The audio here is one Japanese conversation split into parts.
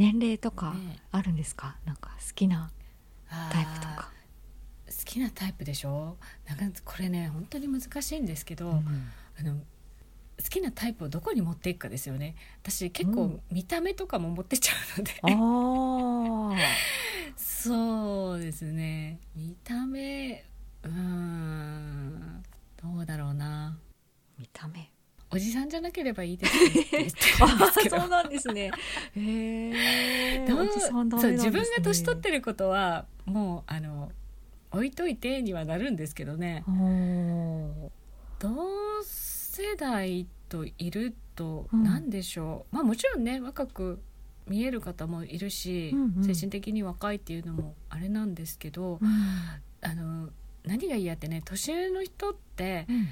年齢とかねあるんですか、なんか好きなタイプとか。好きなタイプでしょ？なんかこれね本当に難しいんですけど、うんあの好きなタイプをどこに持っていくかですよね。私結構うん。見た目とかも持ってっちゃうので、ああ そうですね。見た目うーんどうだろうな。見た目おじさんじゃなければいいですねって言ってるんですけど。そうなんですね。へえどうおじさんダメそう自分が年取ってることはもうあの置いといてにはなるんですけどね。同世代といるとうん何でしょう、まあもちろんね若く見える方もいるし、うんうん精神的に若いっていうのもあれなんですけど、うんあの何が嫌ってね年上の人って、うん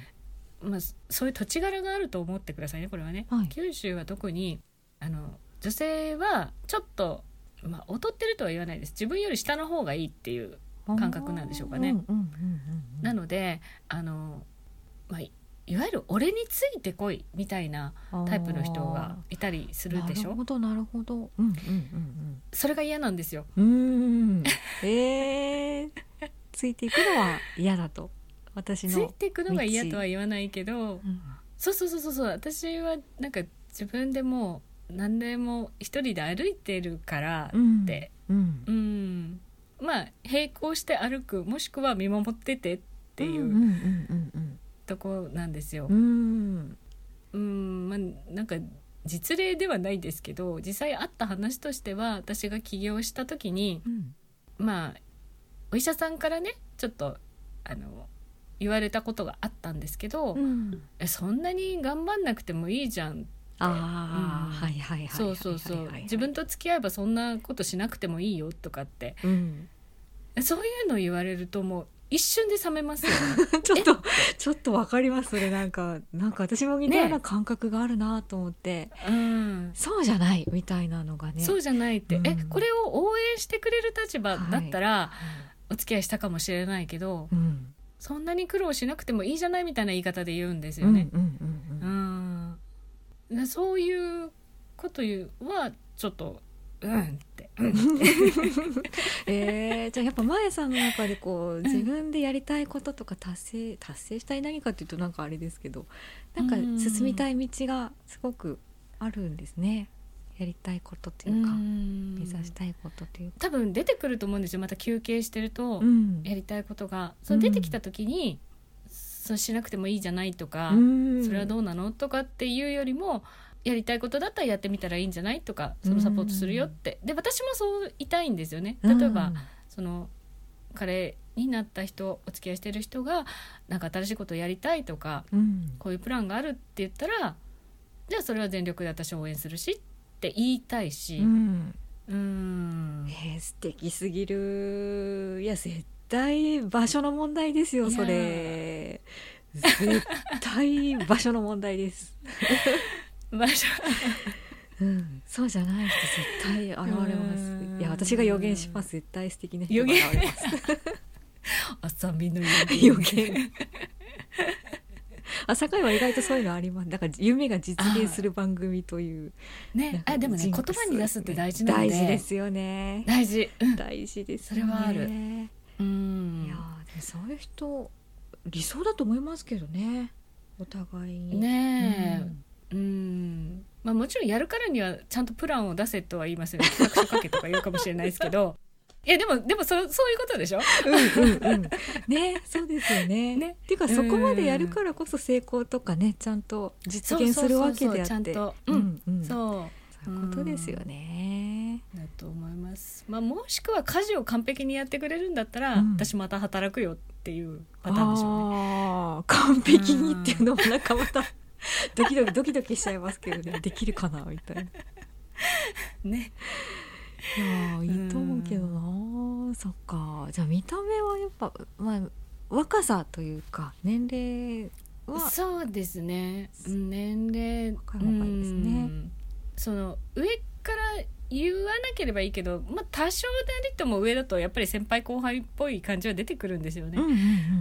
まあ、そういう土地柄があると思ってくださいねこれはね、はい。九州は特にあの女性はちょっと、まあ、劣ってるとは言わないです。自分より下の方がいいっていう感覚なんでしょうかね。うんうんうんうんうん。なのであの、まあ、いいわゆる「俺についてこい」みたいなタイプの人がいたりするでしょ？なるほどなるほど。うんうんうんそれが嫌なんですよ。うんうん。えー、ついていくのは嫌だと私のついていくのが嫌とは言わないけどうん。そうそうそうそう私はなんか自分でもう何でも一人で歩いてるからうんって、うん。うん。まあ並行して歩くもしくは見守っててっていんううんとこなんですよ。うん。う。ん。うんまあなんか実例ではないですけど実際あった話としては私が起業した時にうん。まあお医者さんからねちょっとあの言われたことがあったんですけど、うん。えそんなに頑張んなくてもいいじゃんああ、うん。はいはいはいはいそうそうそうはいはい。はい自分と付き合えばそんなことしなくてもいいよとかって。うん。そういうの言われるともう一瞬で冷めますよね。ちょっとちょっとわかりますそれなんか。なんか私も似たような感覚があるなと思って、うん。そうじゃないみたいなのがね。そうじゃないって、うん。えこれを応援してくれる立場だったら、はお付き合いしたかもしれないけどいうんそんなに苦労しなくてもいいじゃないみたいな言い方で言うんですよね。そういうこと言うはちょっとうんって、う んえー、じゃあやっぱまやさんの中でこう自分でやりたいこととか達成達成したい何かっていうとなんかあれですけどなんかうん。進みたい道がすごくあるんですねやりたいことっていうか目指したいことっていうか。多分出てくると思うんですよ。また休憩してると、うん。やりたいことが。その出てきた時に、そうしなくてもいいじゃないとか、うん。それはどうなのとかっていうよりもやりたいことだったらやってみたらいいんじゃないとかそのサポートするよって、で私もそういたいんですよね。例えば、その彼になった人お付き合いしてる人がなんか新しいことをやりたいとかうん。こういうプランがあるって言ったらじゃあそれは全力で私応援するしって言いたいしうん。うん。えー素敵すぎる。いや絶対場所の問題ですよそれ。絶対場所の問題です、場所。うん、そうじゃない人絶対現れまうん。すいや私が予言します。絶対素敵な人が現れます。浅見の予言 朝会は意外とそういうのあります。だから夢が実現する番組というね。あでもね言葉に出すって大事なので。大事ですよね。大事。うん。大事ですそれはある。ねうん。いやそういう人理想だと思いますけどね。お互いに。ねえ。うん。まあもちろんやるからにはちゃんとプランを出せとは言いますよね。企画書書けとか言うかもしれないですけどいやでもでもそそういうことでしょ？うんうんうん。ねそうですよね。ね。っていうかそこまでやるからこそ成功とかねちゃんと実現するわけであって。そうんと。ううんそう。そういうことですよね。だと思います、まあ、もしくは家事を完璧にやってくれるんだったら、うん。私また働くよっていうパターンでしょうね。あー完璧にっていうのもなんかまたドキドキドキドキしちゃいますけどね。できるかなみたいな。いねやーいいと思うけどなそっか。じゃあ見た目はやっぱまあ若さというか年齢はそうですね。うん年齢若い方がいいですね。うん。その上から言わなければいいけど、まあ、多少なりとも上だとやっぱり先輩後輩っぽい感じは出てくるんですよね、うんうんうん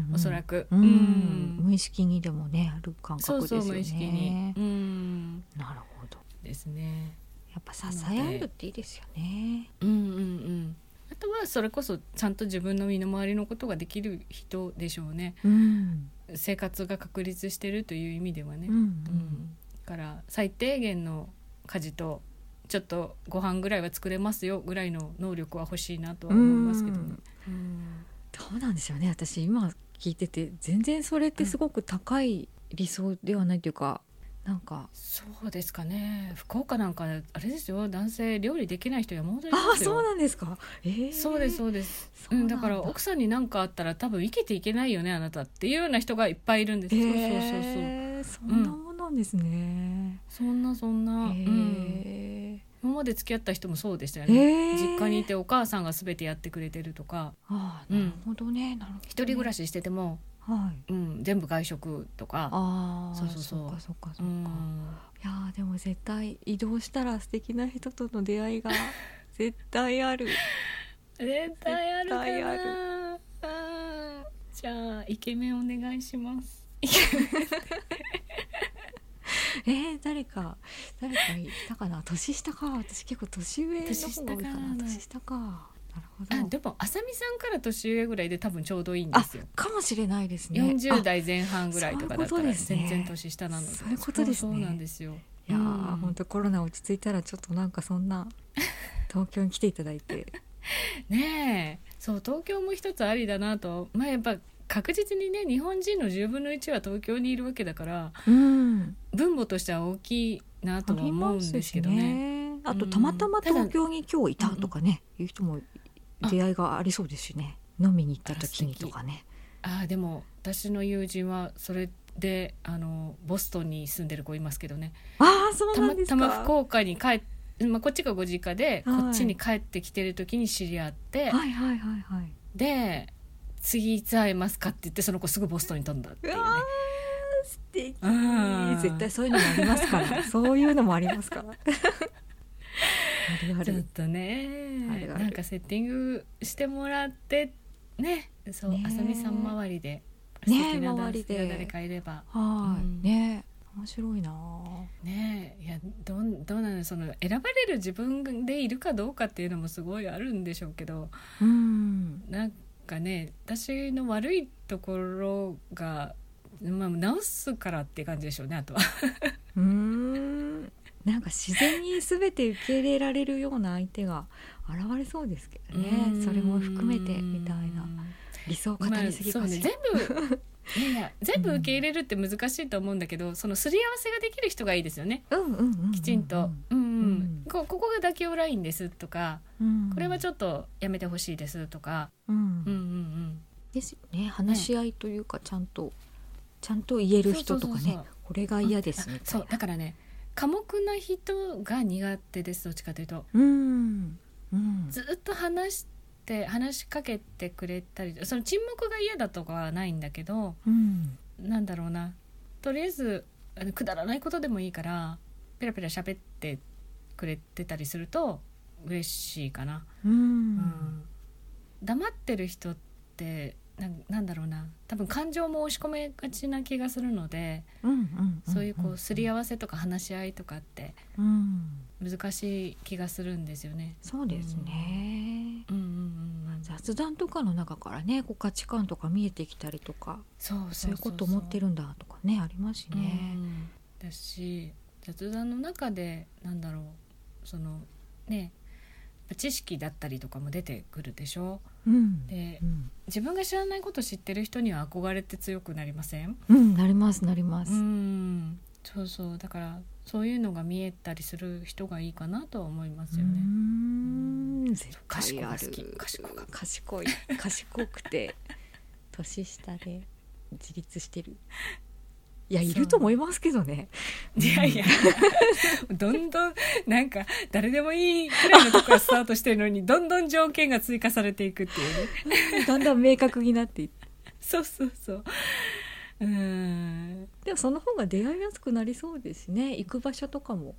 うんおそらく、うん。うん。無意識にでもねある感そう覚ですよね。そう無意識に。うん。なるほど。ですねっぱ支え合えるっていいですよね。うんうんうん。あとはそれこそちゃんと自分の身の回りのことができる人でしょうね。うん。生活が確立してるという意味ではね、うんううん。んだから最低限の家事とちょっとご飯ぐらいは作れますよぐらいの能力は欲しいなとは思いますけどね。うん。どうなんでしょうね。私今聞いてて全然それってすごく高い理想ではないというか、なんか。そうですかね。福岡なんかあれですよ。男性料理できない人山ほどいああますよ。そうなんですか。えー、そうですそうです。そうなんだ。から奥さんに何かあったら多分生きていけないよねあなたっていうような人がいっぱいいるんです、そうそうそうそう。えーそんなもんなんですね。そんなそんな、うん、へ今まで付き合った人もそうでしたよえね、ー。実家にいてお母さんが全てやってくれてるとか。ああうん。なるほどね、なるほどね、一人暮らししてても、はい。うん、全部外食とか。ああそうそうそう。っかそっかそっか、うん。いやーでも絶対移動したら素敵な人との出会いが 絶対ある。絶対あるかな。絶対ある。あーじゃあイケメンお願いします。えー、誰か誰かいたかな？年下か。私結構年上の方が多いかな。年年下かあでもあさみさんから年上ぐらいで多分ちょうどいいんですよ。かもしれないですね。40代前半ぐらいとかだったら全然年下なので。そういうことですね。そうなんですよ。いや本当コロナ落ち着いたらちょっとなんかそんな 東京に来ていただいて。ねえ。そう東京も一つありだなと。まあやっぱ確実にね日本人の10分の1は東京にいるわけだからうん。分母としては大きいなとは思うんですけどね。あとうん。たまたま東京に今日いたとかね、いう人も出会いがありそうですしね。飲みに行った時にとかね。あーでも私の友人はそれであのボストンに住んでる子いますけどね。ああそうたなんですか。またま福岡に帰っまあ、こっちがご実家で、はい。こっちに帰ってきてる時に知り合って、はいはいはいはい。で「次いつ会えますか?」って言ってその子すぐボストンに飛んだっていうね。素敵。うん。絶対そういうのもありますから。そういうのもありますから あるある。ちょっとね。あるある。なんかセッティングしてもらってね。そうねあさみさん周りで素ね敵な男周りで。性が誰かいれば。はい、うん。ね面白いな。ねえ。いやどんどうなのその選ばれる自分でいるかどうかっていうのもすごいあるんでしょうけど。うん。なんかね私の悪いところが、まあ、直すからって感じでしょうねあとは。うーんなんか自然に全て受け入れられるような相手が現れそうですけどね。それも含めてみたいな。理想を語りすぎかしら、まあそうね、全部いやいや全部受け入れるって難しいと思うんだけど、そのすり合わせができる人がいいですよね。うんうんうんうんきちんと「うんうん。うんこここが妥協ラインです」とかうん「これはちょっとやめてほしいです」とか、うん。うんうんうん、ですよね。話し合いというかちゃんとちゃんと言える人とかね。これが嫌ですみたいそう。なだからね寡黙な人が苦手ですどっちかというと。うん。うん。ずっと話して話しかけてくれたりその沈黙が嫌だとかはないんだけどうん。なんだろうな。とりあえずあのくだらないことでもいいからペラペラ喋ってくれてたりすると嬉しいかな、ううんん。黙ってる人ってなんなんだろうな。多分感情も押し込めがちな気がするので、そういうこうすり合わわせとか話し合いとかって難しい気がするんですよね。そうですね。うんうんうんうん、雑談とかの中からねこう価値観とか見えてきたりとかそうそうそういうこと思ってるんだとかねありますしね。うん。だし雑談の中でなんだろう。そのね知識だったりとかも出てくるでしょ？うん。でうん。自分が知らないこと知ってる人には憧れて強くなりません？うん、なりますなります。うん。そうそう。だからそういうのが見えたりする人がいいかなとは思いますうよね。ん。絶対ある。賢い。賢い賢くて 年下で自立してるいやいると思いますけどね。いやいや。どんどんなんか誰でもいいくらいのとこからスタートしてるのにどんどん条件が追加されていくっていうね。だんだん明確になっていって。そうそうそう。うん。でもその方が出会いやすくなりそうですしね。行く場所とかも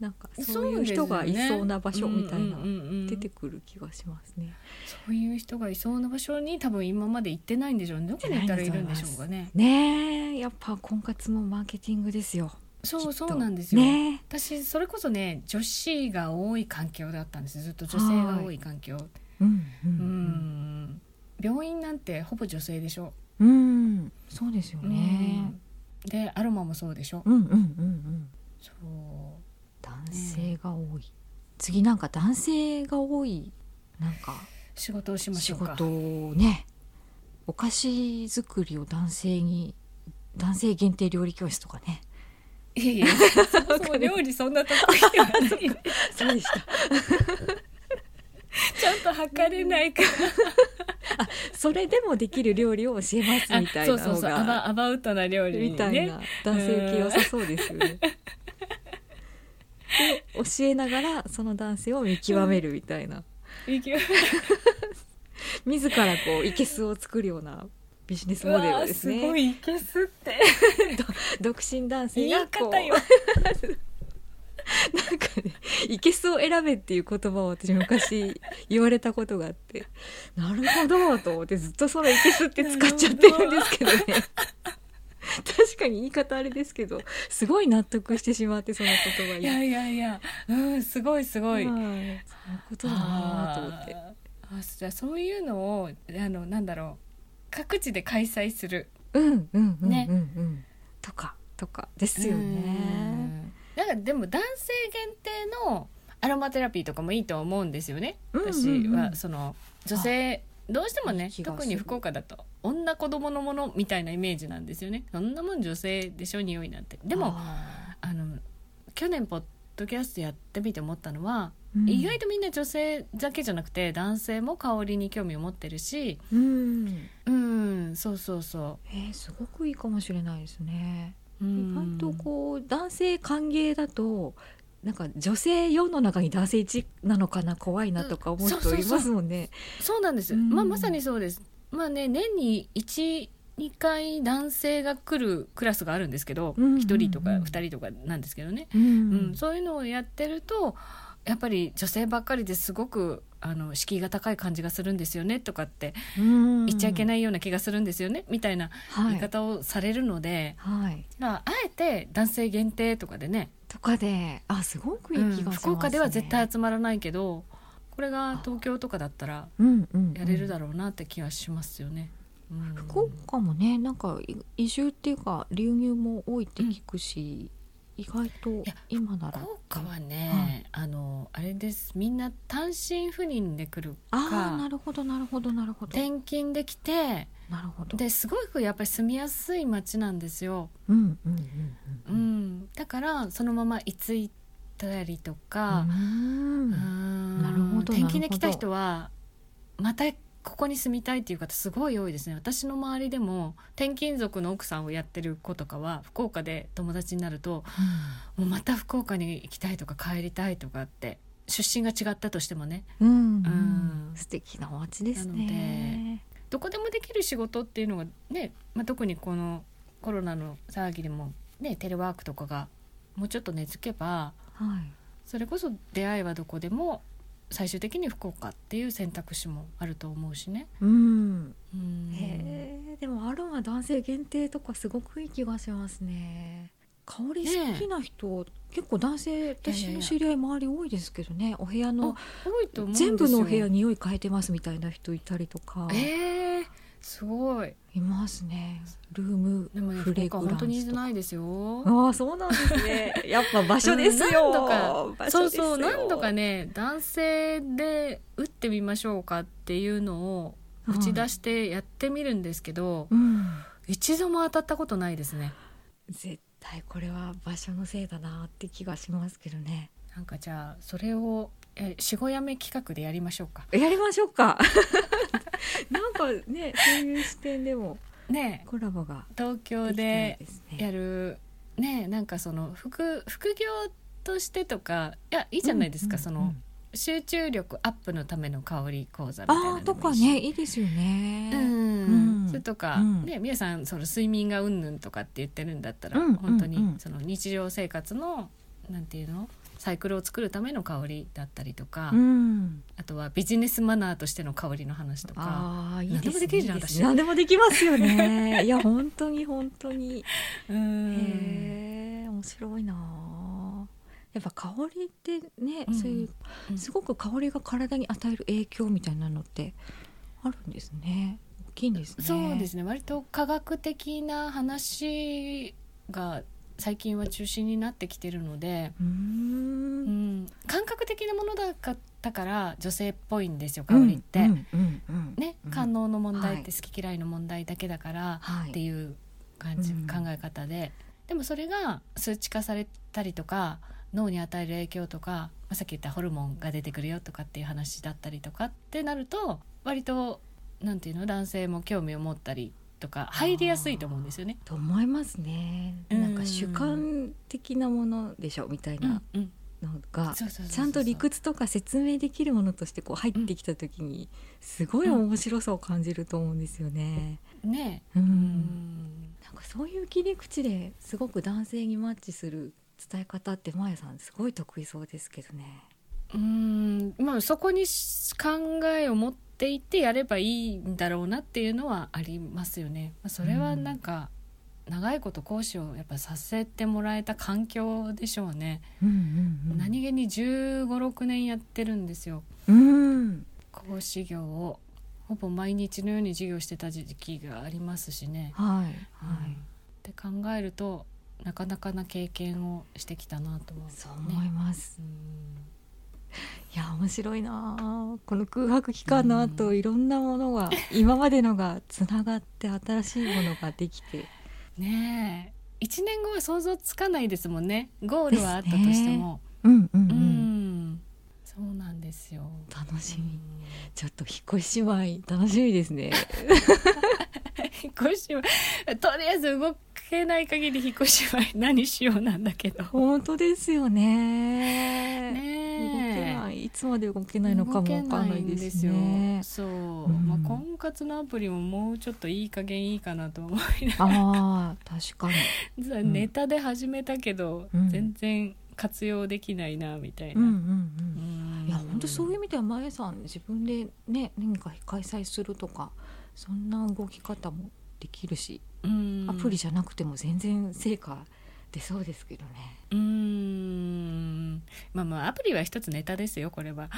なんかそういう人がいそうな場所みたいな出てくくる気がしますね。そういう人がいそうな場所に多分今まで行ってないんでしょうね。どこに行ったらいるんでしょうかね。ねえやっぱ婚活もマーケティングですよ。そうそうなんですよ、ね私それこそね女子が多い環境だったんです。ずっと女性が多い環境。うん。ううんん。病院なんてほぼ女性でしょ、うん。そうですよね。うん。でアロマもそうでしょ、うんうんうんうん。そう男性が多い。次なんか男性が多い。なんか仕事をしまし仕ょうか。事をねお菓子作りを男性に男性限定料理教室とかね。いやいやそ料理そんな得意ではないそうでした。ちゃんと測れないから。それでもできる料理を教えますみたいなのそうそうそう。アがバアバウトな料理にね。みたいな。男性系良さそうですよね。で教えながらその男性を見極めるみたいな。自らこういけすを作るようなビジネスモデルをですね。すごいいけすって。独身男性言いがこう。方よ。なんかねいけすを選べっていう言葉を私昔言われたことがあって。なるほどと思ってずっとそのいけすって使っちゃってるんですけどね 確かに言い方あれですけどすごい納得してしまってその言葉に。いやいやいや。うんすごいすごい。はい。そういうことだなと思ってあじゃあそういうのをあのなんだろう。各地で開催する。うんうんうんうんねうん。とかとかですよね。うん。なんかでも男性限定のアロマテラピーとかもいいと思うんですよね。うんうんうん。私はその女性どうしてもね特に福岡だと女子供のものみたいなイメージなんですよね。そんなもん女性でしょ匂いなんて。でもああの去年ポッドキャストやってみて思ったのは、ーうん。意外とみんな女性だけじゃなくて男性も香りに興味を持ってるしうん。うんそうそうそえー、すごくいいかもしれないですね。意外とこう男性歓迎だとなんか女性4の中に男性1なのかな怖いなとか思ううんそうそうそう。人いますもんね。そうなんです、うん。まあ、まさにそうですまあね年に12回男性が来るクラスがあるんですけど、うんうんうん1人とか2人とかなんですけどね、ううんそういうのをやってるとやっぱり女性ばっかりですごくあの敷居が高い感じがするんですよねとかってうん。言っちゃいけないような気がするんですよねみたいなはい。言い方をされるので、はい、まああえて男性限定とかでね。とかであすごくいい気がします、ね。福岡では絶対集まらないけどこれが東京とかだったらうんうんうん。やれるだろうなって気はしますよね。うん。福岡もねなんかい移住っていうか流入も多いって聞くし、意外とや今なら。福岡はね、あのあれです。みんな単身赴任で来るかああなるほどなるほどなるほど。転勤で来てなるほど。ですごくやっぱり住みやすい町なんですよ。うんうんうんううん。ん、だからそのまま居ついたりとか、なるほど転勤で来た人はまたここに住みたいっていう方すごい多いですね。私の周りでも転勤族の奥さんをやってる子とかは福岡で友達になるともうまた福岡に行きたいとか帰りたいとかって出身が違ったとしてもね。うん、素敵なお家ですね。どこでもできる仕事っていうのがね、まあ、特にこのコロナの騒ぎでもねテレワークとかがもうちょっと根付けばはい。それこそ出会いはどこでも最終的に福岡っていう選択肢もあると思うしね。うん。うん。へえでもアロマ男性限定とかすごくいい気がしますね。香り好きな人、結構男性私の知り合い周り多いですけどね。お部屋の全部のお部屋匂い変えてますみたいな人いたりとか。えー、すごい。いますね。ルームでもねフレ本当にいないですよ。ああそうなんですね。やっぱ場所ですよ、うん何度か。場そうそう何度かね男性で打ってみましょうかっていうのを打ち出してやってみるんですけど、うん。一度も当たったことないですね。絶対これは場所のせいだなって気がしますけどね。なんかじゃあそれをえしごやめ企画でやりましょうか。やりましょうか なんかねそういう視点でもね。コラボが東京でやるねなんかその副副業としてとかいやいいじゃないですか、その集中力アップのための香り講座みたいなああとかねいいですよね、うん。うん。それとか、うん。ね皆さんその睡眠がうんぬんとかって言ってるんだったら、うん本当にうん。うんその日常生活のなんていうの？サイクルを作るための香りだったりとか、うん、あとはビジネスマナーとしての香りの話とかああいいね。何でもできるじゃん私。何でもできますよね。いや本当に本当に。うん。へえ面面白いな。あやっぱ香りってね、うん。そういううん。すごく香りが体に与える影響みたいなのってあるんですね。大きいんですね。そうですね。割と科学的な話が最近は中心になってきてるので、うん。ん、感覚的なものだったから女性っぽいんですよ香りって。ね、うん官能の問題っては好き嫌いの問題だけだからはい。っていう感じ、うん。考え方で。でもそれが数値化されたりとか脳に与える影響とか、まあ、さっき言ったホルモンが出てくるよとかっていう話だったりとかってなると割となんていうの男性も興味を持ったりとか入りやすいと思うんですよね。と思いますね。うん。なんか主観的なものでしょみたいな。のがちゃんと理屈とか説明できるものとしてこう入ってきた時にすごい面白さを感じると思うんですよね。ねう、うん。んなんかそういう切り口ですごく男性にマッチする伝え方ってマヤさん。すごい得意そうですけどね。うん。まあそこに考えを持っていてやればいいんだろうなっていうのはありますよね。まあそれはなんか、長いこと講師をやっぱさせてもらえた環境でしょうね。何気に1 5 6年やってるんですようん講師業をほぼ毎日のように授業してた時期がありますしね。はいはい、って考えるとなかなかな経験をしてきたなと思う、ね。そう思います。うんいや面白いな。あこの空白期間の後、いろんなものが 今までのがつながって新しいものができて。ねえ。1年後は想像つかないですもんね。ゴールはあったとしても、うんうんう、うん。んそうなんですよ。楽しみ。うん。ちょっと引っ越し姉妹楽しみですね。引っ越しはとりあえず動けない限り引っ越しは何しようなんだけど。本当ですよね。動けねえない。いつまで動けないのかもわかんないですよ。そう、うん。まあ、婚活のアプリももうちょっといい加減いいかなと思いながああ確かに。らんネタで始めたけど、うん。全然活用できないなみたいな、うんうんうん。うんいや本当そういう意味ではまやさん自分でね何か開催するとかそんな動き方もできるしうんアプリじゃなくても全然成果出そうですけどね。うーんまあまあアプリは一つネタですよこれは、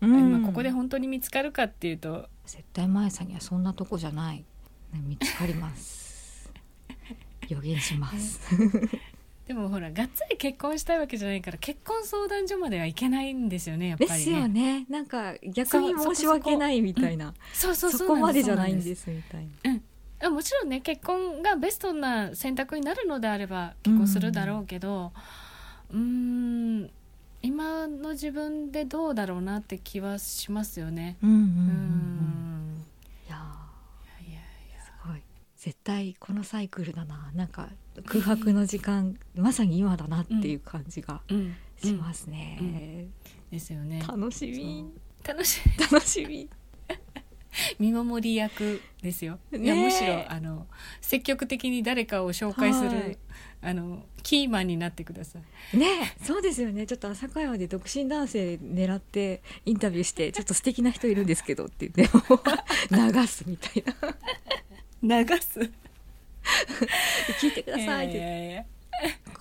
うんまあ、ここで本当に見つかるかっていうと絶対まやさんにはそんなとこじゃない、ね、見つかります。予言します。でもほらがっつり結婚したいわけじゃないから結婚相談所まではいけないんですよねやっぱりね。ですよね。なんか逆に申し訳ないみたいな。そうそうそそうこまでじゃないんすですみたいな。あもちろんね結婚がベストな選択になるのであれば結婚するだろうけどうーん今の自分でどうだろうなって気はしますよね。うんうんうんううーん。んいやいやいやーすごい。絶対このサイクルだな。なんか空白の時間まさに今だなっていう感じがうんしますね。うんですよね。楽しみ。楽しい楽しみ。見守り役ですよ。いやむしろあの積極的に誰かを紹介する、はいあのキーマンになってください。ねそうですよねちょっと朝会話で独身男性狙ってインタビューしてちょっと素敵な人いるんですけどって言って 流すみたいな 流す？聞いてくださいっていやいやいや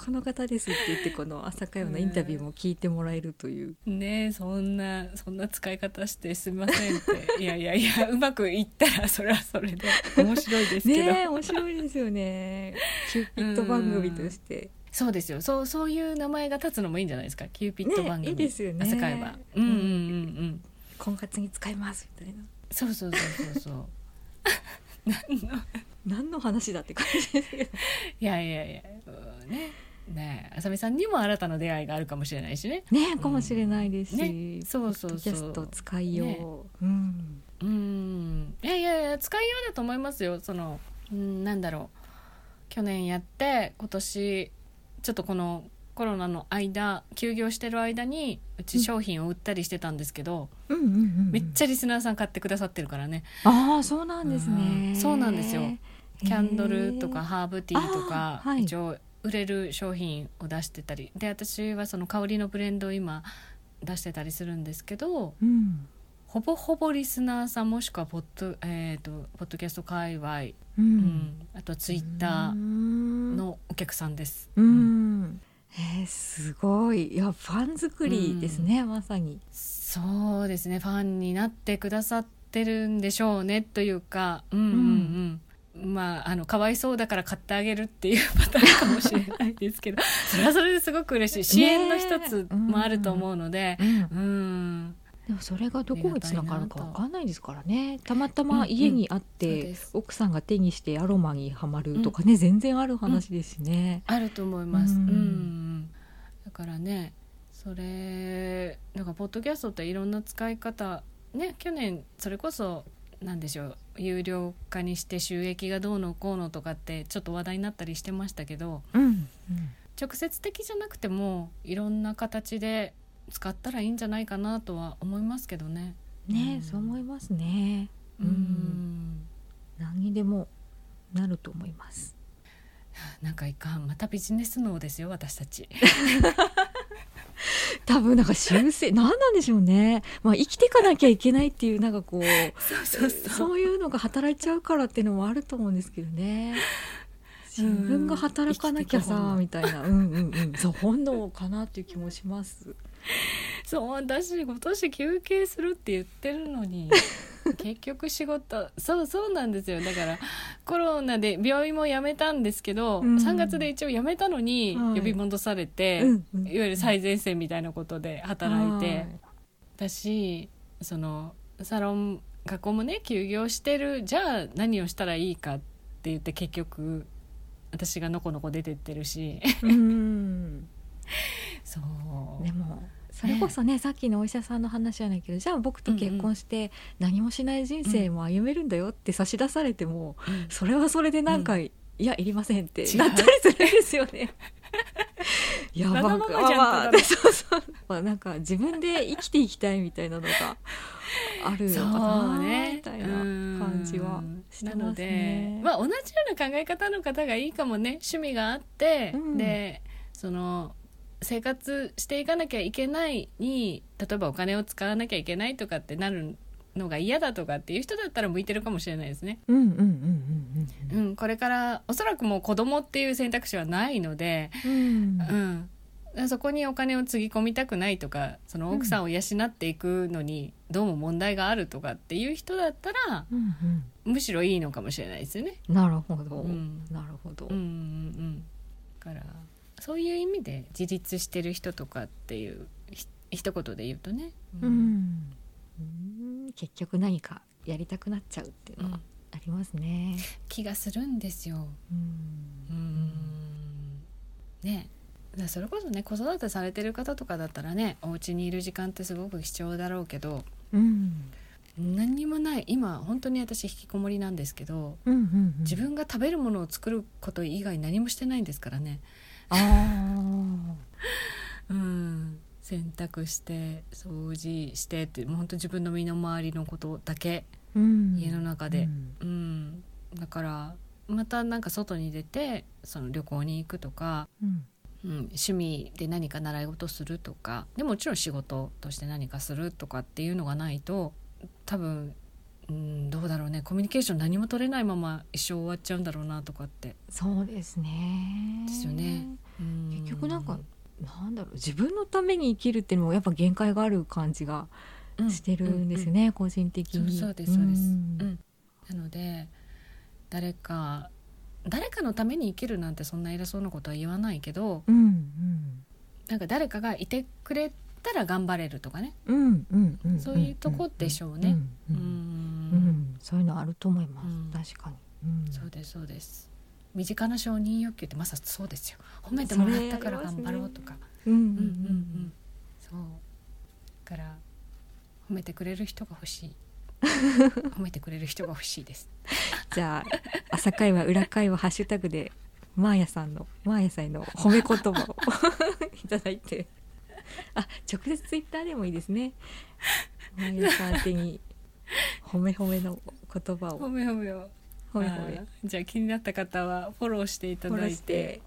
この方ですって言ってこの朝会話のインタビューも聞いてもらえるという。ねえそんなそんな使い方してすみませんって。いやいやいやうまくいったらそれはそれで。面白いですけど、ね面白いですよね。キューピッド番組として。そうですよ。そうそういう名前が立つのもいいんじゃないですか？キューピッド番組、ねいいですよね。朝会話うんうんうんうん。婚活に使いますみたいな。そうそうそうそうそう。何の話だって感じですけど。いやいやいや。うんね。ね。えあさみさんにも新たな出会いがあるかもしれないしね。ねかもしれないですし、ね。そうそうそう。ポッドキャスト使いよう、うん。うん。いやいやいや使いようだと思いますよ。そのうんなんだろう。去年やって今年ちょっとこのコロナの間休業してる間にうち商品を売ったりしてたんですけど、うん。うんうんうんめっちゃリスナーさん買ってくださってるからね。ああそうなんですうねん。そうなんですよ。キャンドルとかハーブティーとか、はい。一応売れる商品を出してたりで私はその香りのブレンドを今出してたりするんですけどうん。ほぼほぼリスナーさんもしくはポッド,、えー、とポッドキャスト界隈、ううん。んあとはツイッターののお客さんです。うん、えー、すごい。いやファン作りですね、まさに。そうですね。ファンになってくださってるんでしょうねというか。うんうんうん、まああのかわいそうだから買ってあげるっていうパターンかもしれないですけど それはそれですごく嬉しい。支援の一つもあると思うので、うんうん。でもそれがどこにつながるかわかんないですからね。たまたま家にあっそうて、です。奥さんが手にしてアロマにはまるとかね、全然ある話ですしね。あると思います。ううんん、だからねそれなんかポッドキャストっていろんな使い方ね去年それこそなんでしょう有料化にして収益がどうのこうのとかってちょっと話題になったりしてましたけどうん直接的じゃなくてもいろんな形で使ったらいいんじゃないかなとは思いますけどね。ね、うんそう思いますね。う、ん何にでもなると思います。なんかいかんまたビジネス脳ですよ私たち。多分なんか修正何なんでしょうね。まあ生きていかなきゃいけないっていうなんかこうそういうのが働いちゃうからっていうのもあると思うんですけどね。自分が働かなきゃさみたいな、うんうんうん、そう本能かなっていう気もします。そう私今年休憩するって言ってるのに結局仕事そうそうなんですよ。だからコロナで病院も辞めたんですけど、うん。3月で一応辞めたのにはい。呼び戻されて、うんうん。いわゆる最前線みたいなことで働いて、はい。私そのサロン学校もね休業してるじゃあ何をしたらいいかって言って結局私がのこのこ出てってるし。うん。そう。でもそれこそねさっきのお医者さんの話じゃないけどじゃあ僕と結婚して何もしない人生も歩めるんだよって差し出されても、うん。それはそれでなんか、いやいりませんってなったりするんですよね。やばわがままじゃんまあそうそう。まあなんか自分で生きていきたいみたいなのがあるのかなみたいな感じはしてなのますでね。まあ同じような考え方の方がいいかもね。趣味があって、うん。でその生活していかなきゃいけないに例えばお金を使わなきゃいけないとかってなるのが嫌だとかっていう人だったら向いてるかもしれないですね。うんうんうんうんうん、これからおそらくもう子供っていう選択肢はないので、うん。うん。うん、そこにお金をつぎ込みたくないとかその奥さんを養っていくのにどうも問題があるとかっていう人だったらうんむしろいいのかもしれないですよね。うんなるほど、うん。なるほど、うんうんうん、だからそういう意味で自立してる人とかっていうひ一言で言うとね、うん。うん。結局何かやりたくなっちゃうっていうのはうんありますね。気がするんですよ。うん。うん。ね。だからそれこそね子育てされてる方とかだったらねお家にいる時間ってすごく貴重だろうけどうん。何にもない今本当に私引きこもりなんですけどうんうんうん。自分が食べるものを作ること以外何もしてないんですからね。ああ うん。洗濯して掃除してってもう本当自分の身の回りのことだけ。うん。家の中で。うん。うん、だからまたなんか外に出てその旅行に行くとか、うん。うん、趣味で何か習い事するとかでもちろん仕事として何かするとかっていうのがないと多分、うん、どうだろうね。コミュニケーション何も取れないまま一生終わっちゃうんだろうなとかって。そうですね。ですよね。うん。結局なんかなんだろう。自分のために生きるっていうのもやっぱ限界がある感じがしてるんですよね、個人的に。そうですそうです、ん。うん。なので誰か誰かのために生きるなんてそんな偉そうなことは言わないけどうん。なんか誰かがいてくれたら頑張れるとかね。うんうんうんうん。そういうとこでしょうね。うんそういうのあると思います、うん。確かに、うん。そうですそうです。身近な承認欲求ってまさそうですよ。褒めてもらったから頑張ろうとか。うんうんうんそう。だから褒めてくれる人が欲しい。褒めてくれる人が欲しいです。じゃあ朝会話裏会話ハッシュタグでマーヤさんのマーヤさんへの褒め言葉を いただいてあ直接ツイッターでもいいですね。マーヤさん宛てに褒め褒めの言葉を。褒め褒めを。褒め褒め。じゃあ気になった方はフォローしていただいて。て。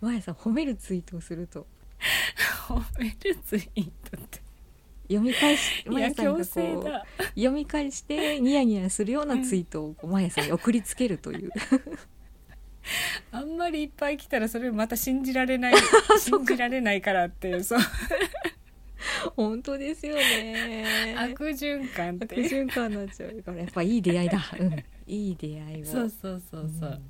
マーヤさん褒めるツイートをすると。褒めるツイートって。読み返しマヤさんがこうだ。読み返してニヤニヤするようなツイートをマヤさんに送りつけるというあんまりいっぱい来たらそれまた信じられない 信じられないからっていうそう。本当ですよね。悪循環っ悪ていう。循環になっちゃう。からやっぱいい出会いだ、うん、いい出会いをそうそうそうそう、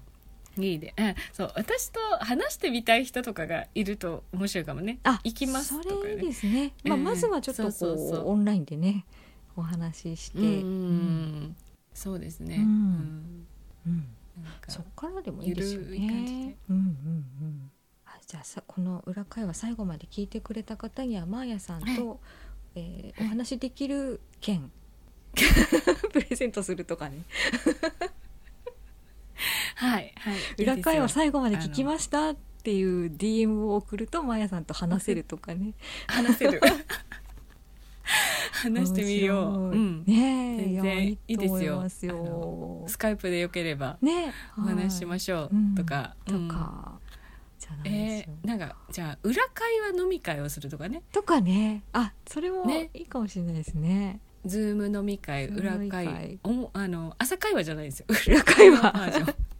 いいね、うん、そう私と話してみたい人とかがいると面白いかもね。あ行きますとかそれいいねですね、まあ、うん。まずはちょっとこうそうそうオンラインでねお話しして、うん。うん。そうですね、うん。うんそっからでもいいですよね。うんうんうん。あじゃあさこの裏会話最後まで聞いてくれた方にはマーヤさんと、えーお話しできる券 プレゼントするとかね。はいはい裏会話最後まで聞きましたっていう DM を送るとマーヤさんと話せるとかね。話せる話してみよう、うん、ねえ全然いやいですよ。よ。スカイプでよければねお話ししまししょう、うん。とか、とうん。か、えー、なんかじゃあ裏会話飲み会をするとかね。とかね。あそれもね。いいかもしれないですね。ズーム飲み会裏会。会。おもあの朝会話じゃないですよ。裏会話。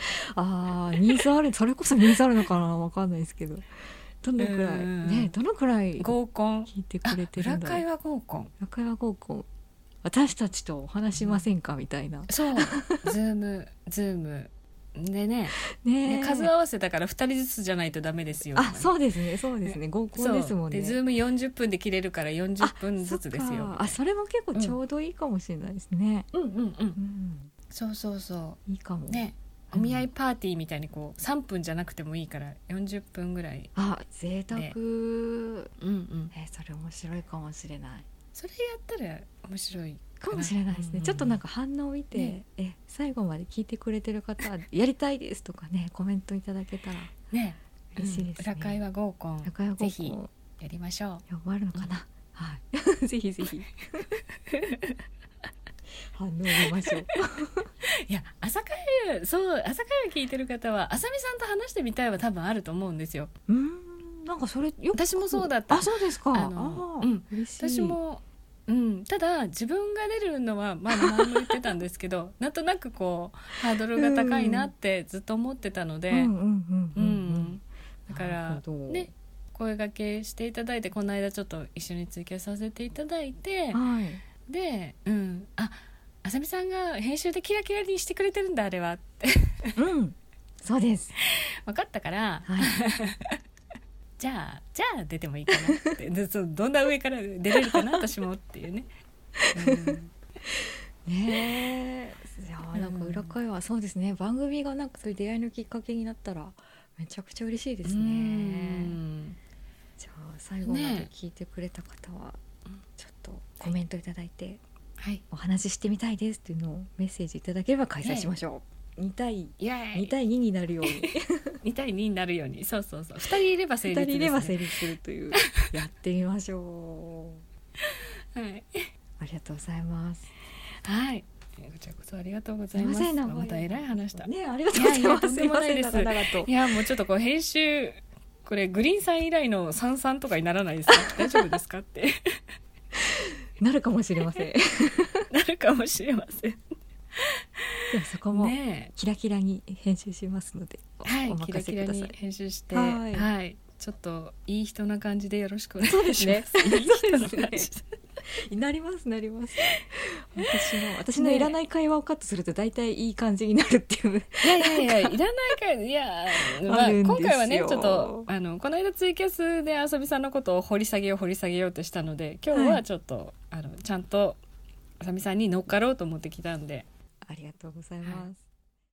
ああニーズあるそれこそニーズあるのかなわかんないですけどどのくらい？うんねどのくらい合コン。聞いてあくれてる裏んだろう。会話合コン。裏会話合コン。私たちとお話しませんかみたいな。そう。 Zoom Zoom。でね。ね数合わせたから2人ずつじゃないとダメですよ。あそうですね。そうですね。合コンですもんね。で Zoom 40分で切れるから40分ずつですよ。か。あそれも結構ちょうどいいかもしれないですね、うん。うんうん。うん、そうそうそいいかも。うねお見合いパーティーみたいにこう3分じゃなくてもいいから40分ぐらいあ贅沢、ねうんうん。えそれ面白いかもしれない。それやったら面白いかもしれないですね、うんちょっとなんか反応を見て、ね。え最後まで聞いてくれてる方はやりたいですとかねコメントいただけたらね。嬉しいですね。うん。裏会話合コン。中山合コン。ぜひやりましょ呼ばれるのかな、はい。ぜひぜひ 反応を見ましょう。う いや朝会話そう朝会話聞いてる方はあさみさんと話してみたいは多分あると思うんですよ。うーんなんかそれ私もそうだった。あそうですか。あのうん。私もうん、ただ自分が出るのはまあ前も言ってたんですけど なんとなくこうハードルが高いなってずっと思ってたので、うんうんうんううんん。だかならね声掛けしていただいてこの間ちょっと一緒に追加させていただいてはいで、うん、ああさみさんが編集でキラキラにしてくれてるんだあれはって。うん。そうです。分かったから。はい。じゃあじゃあ出てもいいかなって。でそうどんな上から出れるかな私もっていうね。うん。ねえ。いやーなんかうん裏会話、そうですね。番組がなんかそういう出会いのきっかけになったらめちゃくちゃ嬉しいですうねん。じゃあ最後まで聞いてくれた方は。ちょっとコメントいただいてはい。お話ししてみたいですっていうのをメッセージいただければ開催しましょう、2対イエーイ。2対2になるように。2対2になるように。そうそうそう。2人いれば成2立ね、人いれば成立するというやってみましょう。はい、ありがとうございます。はい、こちらこそありがとうござす。いいますままた偉い話だ。ねありがとうございます。す。すいませんいやもうちょっとこう編集これグリーンさん以来の三々とかにならないですか？大丈夫ですか？ってなるかもしれません。なるかもしれません。でもそこもねキラキラに編集しますので、えはいおキラキラに任せください。編集してははい。い、ちょっといい人な感じでよろしくお願いします。そうですね。いい人な感じす なりますなります。私の私のいらない会話をカットすると大体いい感じになるっていう。いやいやいやいらないかいや、まあ、あ今回はねちょっとあのこの間ツイキャスで遊びさんのことを掘り下げよう掘り下げようとしたので今日ははい。ちょっと、あのちゃんとあさみさんに乗っかろうと思ってきたんで。ありがとうございます、